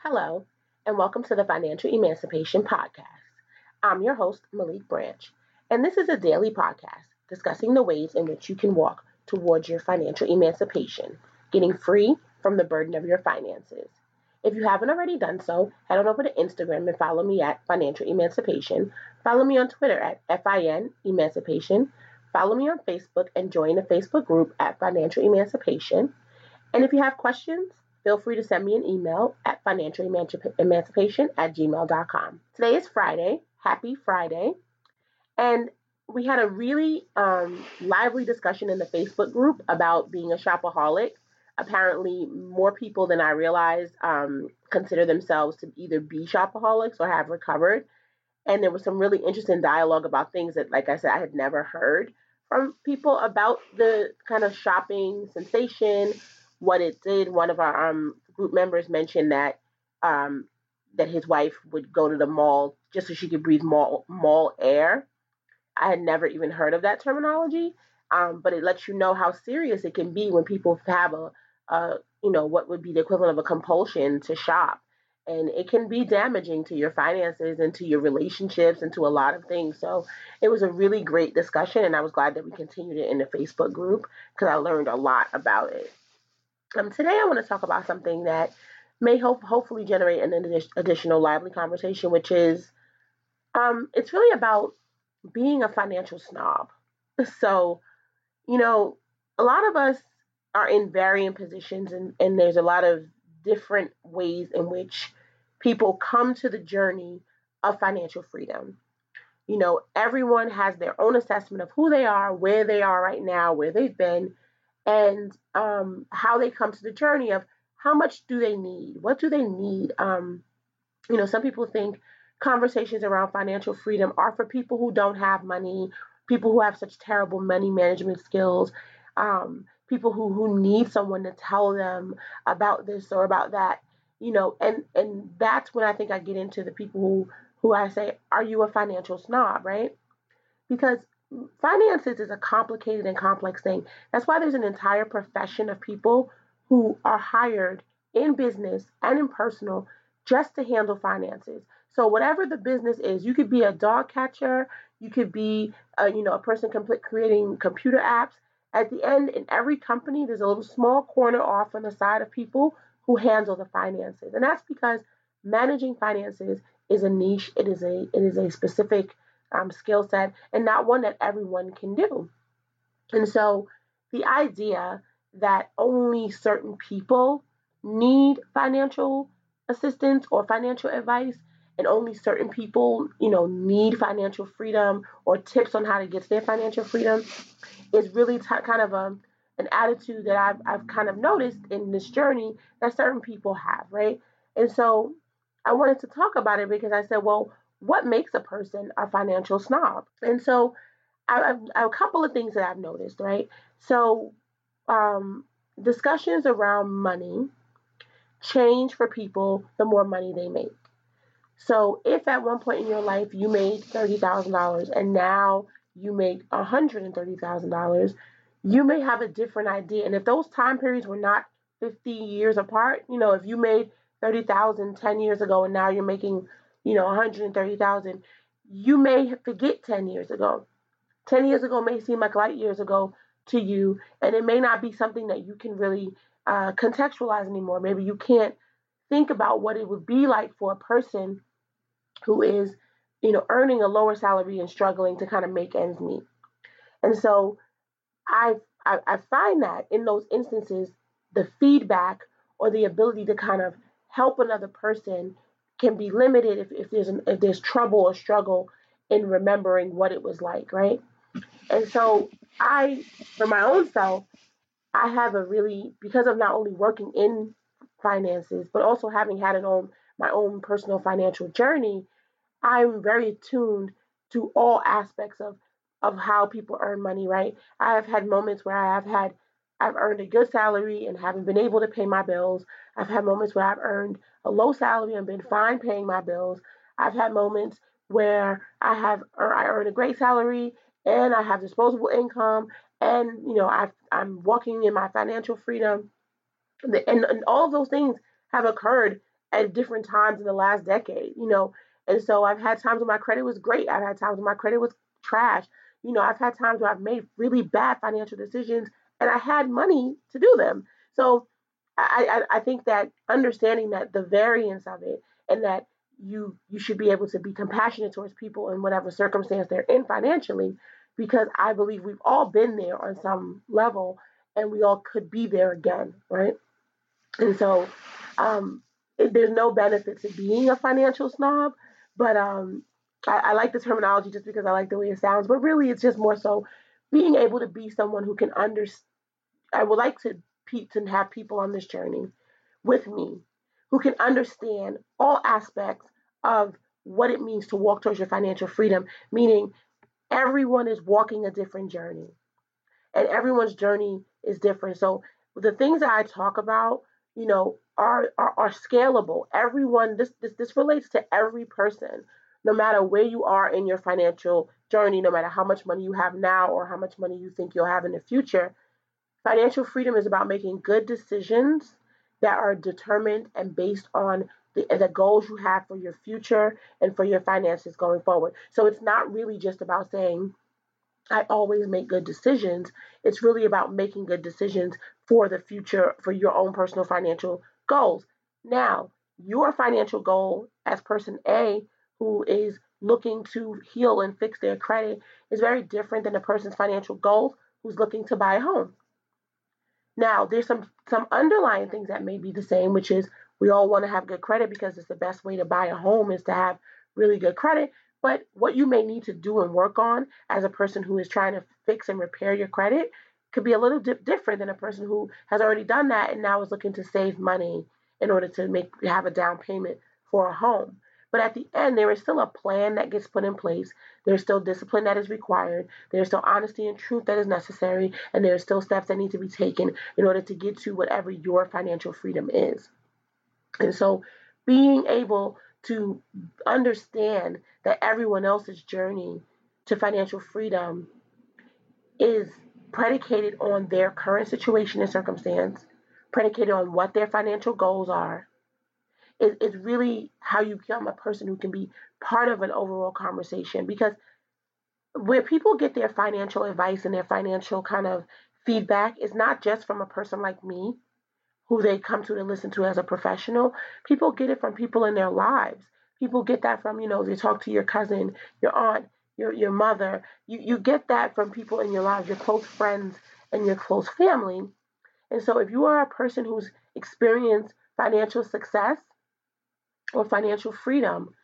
Hello, and welcome to the Financial Emancipation Podcast. I'm your host, Malik Branch, and this is a daily podcast discussing the ways in which you can walk towards your financial emancipation, getting free from the burden of your finances. If you haven't already done so, head on over to Instagram and follow me at Financial Emancipation. Follow me on Twitter at FIN Emancipation. Follow me on Facebook and join the Facebook group at Financial Emancipation. And if you have questions, feel free to send me an email at financialemancipation at gmail.com. Today is Friday. Happy Friday. And we had a really um, lively discussion in the Facebook group about being a shopaholic. Apparently, more people than I realized um, consider themselves to either be shopaholics or have recovered. And there was some really interesting dialogue about things that, like I said, I had never heard from people about the kind of shopping sensation, what it did. One of our um, group members mentioned that um, that his wife would go to the mall just so she could breathe mall mall air. I had never even heard of that terminology, um, but it lets you know how serious it can be when people have a, a you know what would be the equivalent of a compulsion to shop and it can be damaging to your finances and to your relationships and to a lot of things. So it was a really great discussion, and I was glad that we continued it in the Facebook group because I learned a lot about it. Um, today, I want to talk about something that may hope, hopefully generate an additional lively conversation, which is um, it's really about being a financial snob. So, you know, a lot of us are in varying positions, and, and there's a lot of different ways in which people come to the journey of financial freedom. You know, everyone has their own assessment of who they are, where they are right now, where they've been, and um, how they come to the journey of how much do they need? What do they need? Um, you know, some people think conversations around financial freedom are for people who don't have money, people who have such terrible money management skills, um, people who who need someone to tell them about this or about that. You know, and and that's when I think I get into the people who who I say, are you a financial snob, right? Because finances is a complicated and complex thing. That's why there's an entire profession of people who are hired in business and in personal just to handle finances. So whatever the business is, you could be a dog catcher, you could be, a, you know, a person creating computer apps. At the end, in every company, there's a little small corner off on the side of people who handle the finances, and that's because managing finances is a niche. It is a it is a specific um, skill set and not one that everyone can do. And so the idea that only certain people need financial assistance or financial advice and only certain people, you know, need financial freedom or tips on how to get to their financial freedom is really t- kind of a, um, an attitude that I've, I've kind of noticed in this journey that certain people have, right? And so I wanted to talk about it because I said, well, what makes a person a financial snob? And so, I, I, a couple of things that I've noticed, right? So, um, discussions around money change for people the more money they make. So, if at one point in your life you made $30,000 and now you make $130,000, you may have a different idea. And if those time periods were not 50 years apart, you know, if you made 30,000 10 years ago and now you're making you know, 130,000, you may forget 10 years ago. 10 years ago may seem like light years ago to you, and it may not be something that you can really uh, contextualize anymore. Maybe you can't think about what it would be like for a person who is, you know, earning a lower salary and struggling to kind of make ends meet. And so I, I, I find that in those instances, the feedback or the ability to kind of help another person can be limited if, if there's an, if there's trouble or struggle in remembering what it was like, right? And so I, for my own self, I have a really because of not only working in finances but also having had an own my own personal financial journey, I'm very attuned to all aspects of of how people earn money, right? I have had moments where I have had I've earned a good salary and haven't been able to pay my bills. I've had moments where I've earned a low salary and been fine paying my bills. I've had moments where I have or I earn a great salary and I have disposable income and you know i am walking in my financial freedom and, and all of those things have occurred at different times in the last decade, you know. And so I've had times when my credit was great. I've had times when my credit was trash. You know, I've had times where I've made really bad financial decisions and I had money to do them. So I, I, I think that understanding that the variance of it and that you you should be able to be compassionate towards people in whatever circumstance they're in financially because I believe we've all been there on some level and we all could be there again, right? And so um, it, there's no benefit to being a financial snob, but um, I, I like the terminology just because I like the way it sounds. But really, it's just more so being able to be someone who can understand. I would like to, to have people on this journey with me who can understand all aspects of what it means to walk towards your financial freedom, meaning everyone is walking a different journey and everyone's journey is different. So the things that I talk about, you know, are are, are scalable. Everyone, this, this this relates to every person, no matter where you are in your financial journey, no matter how much money you have now or how much money you think you'll have in the future. Financial freedom is about making good decisions that are determined and based on the, the goals you have for your future and for your finances going forward. So it's not really just about saying, I always make good decisions. It's really about making good decisions for the future, for your own personal financial goals. Now, your financial goal as person A, who is looking to heal and fix their credit, is very different than a person's financial goals who's looking to buy a home. Now, there's some some underlying things that may be the same, which is we all want to have good credit because it's the best way to buy a home is to have really good credit. But what you may need to do and work on as a person who is trying to fix and repair your credit could be a little bit different than a person who has already done that and now is looking to save money in order to make have a down payment for a home. But at the end, there is still a plan that gets put in place. There's still discipline that is required. There's still honesty and truth that is necessary. And there are still steps that need to be taken in order to get to whatever your financial freedom is. And so being able to understand that everyone else's journey to financial freedom is predicated on their current situation and circumstance, predicated on what their financial goals are, is, is really how you become a person who can be part of an overall conversation. Because where people get their financial advice and their financial kind of feedback is not just from a person like me who they come to to listen to as a professional. People get it from people in their lives. People get that from, you know, they talk to your cousin, your aunt, your, your mother. You, you get that from people in your lives, your close friends and your close family. And so if you are a person who's experienced financial success or financial freedom,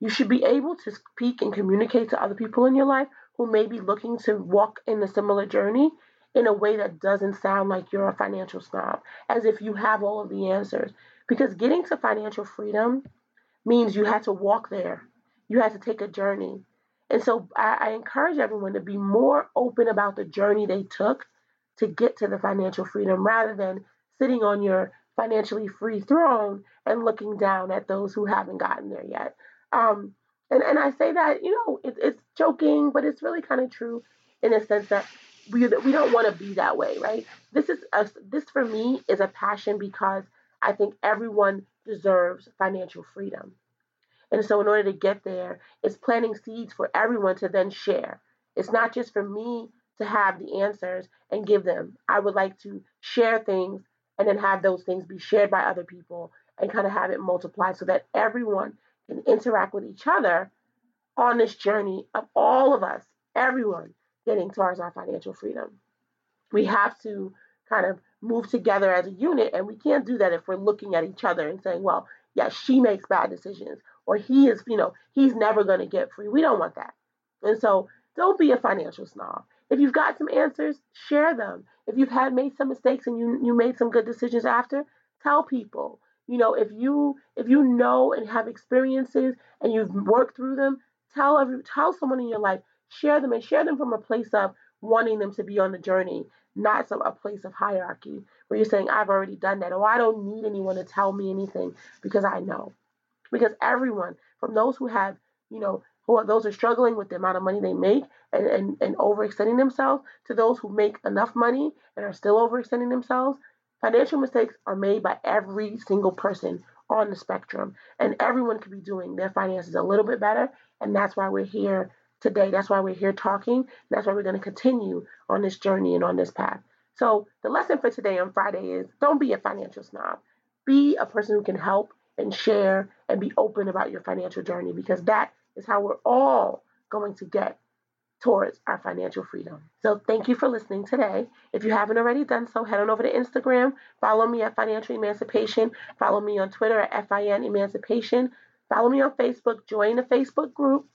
you should be able to speak and communicate to other people in your life who may be looking to walk in a similar journey in a way that doesn't sound like you're a financial snob, as if you have all of the answers. Because getting to financial freedom means you had to walk there, you had to take a journey. And so I, I encourage everyone to be more open about the journey they took to get to the financial freedom rather than sitting on your financially free throne and looking down at those who haven't gotten there yet. Um, and, and I say that, you know, it, it's joking, but it's really kind of true in a sense that we we don't want to be that way, right? This is a, this for me is a passion because I think everyone deserves financial freedom. And so in order to get there, it's planting seeds for everyone to then share. It's not just for me to have the answers and give them. I would like to share things and then have those things be shared by other people and kind of have it multiply so that everyone can interact with each other on this journey of all of us, everyone getting towards our financial freedom. We have to kind of move together as a unit, and we can't do that if we're looking at each other and saying, well, yeah, she makes bad decisions, or he is, you know, he's never going to get free. We don't want that. And so don't be a financial snob. If you've got some answers, share them. If you've had made some mistakes and you, you made some good decisions after, tell people. You know, if you if you know and have experiences and you've worked through them, tell every tell someone in your life, share them and share them from a place of wanting them to be on the journey, not some a place of hierarchy where you're saying, I've already done that, or I don't need anyone to tell me anything because I know. Because everyone, from those who have, you know, who are those who are struggling with the amount of money they make and, and, and overextending themselves, to those who make enough money and are still overextending themselves, financial mistakes are made by every single person on the spectrum, and everyone could be doing their finances a little bit better. And that's why we're here today. That's why we're here talking. That's why we're going to continue on this journey and on this path. So, the lesson for today on Friday is don't be a financial snob. Be a person who can help and share and be open about your financial journey because that is how we're all going to get towards our financial freedom. So thank you for listening today. If you haven't already done so, head on over to Instagram, follow me at Financial Emancipation, follow me on Twitter at FIN Emancipation, follow me on Facebook, join the Facebook group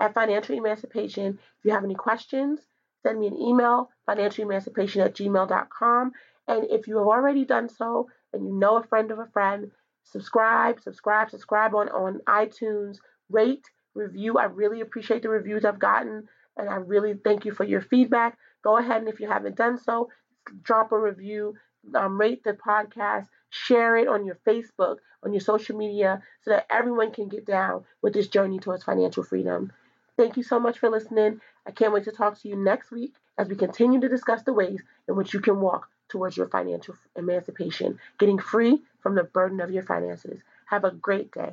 at Financial Emancipation. If you have any questions, send me an email, financialemancipation at gmail.com. And if you have already done so and you know a friend of a friend, subscribe, subscribe, subscribe on, on iTunes, rate, review. I really appreciate the reviews I've gotten and I really thank you for your feedback. Go ahead and if you haven't done so, drop a review, um, rate the podcast, share it on your Facebook, on your social media, so that everyone can get down with this journey towards financial freedom. Thank you so much for listening. I can't wait to talk to you next week as we continue to discuss the ways in which you can walk towards your financial emancipation, getting free from the burden of your finances. Have a great day.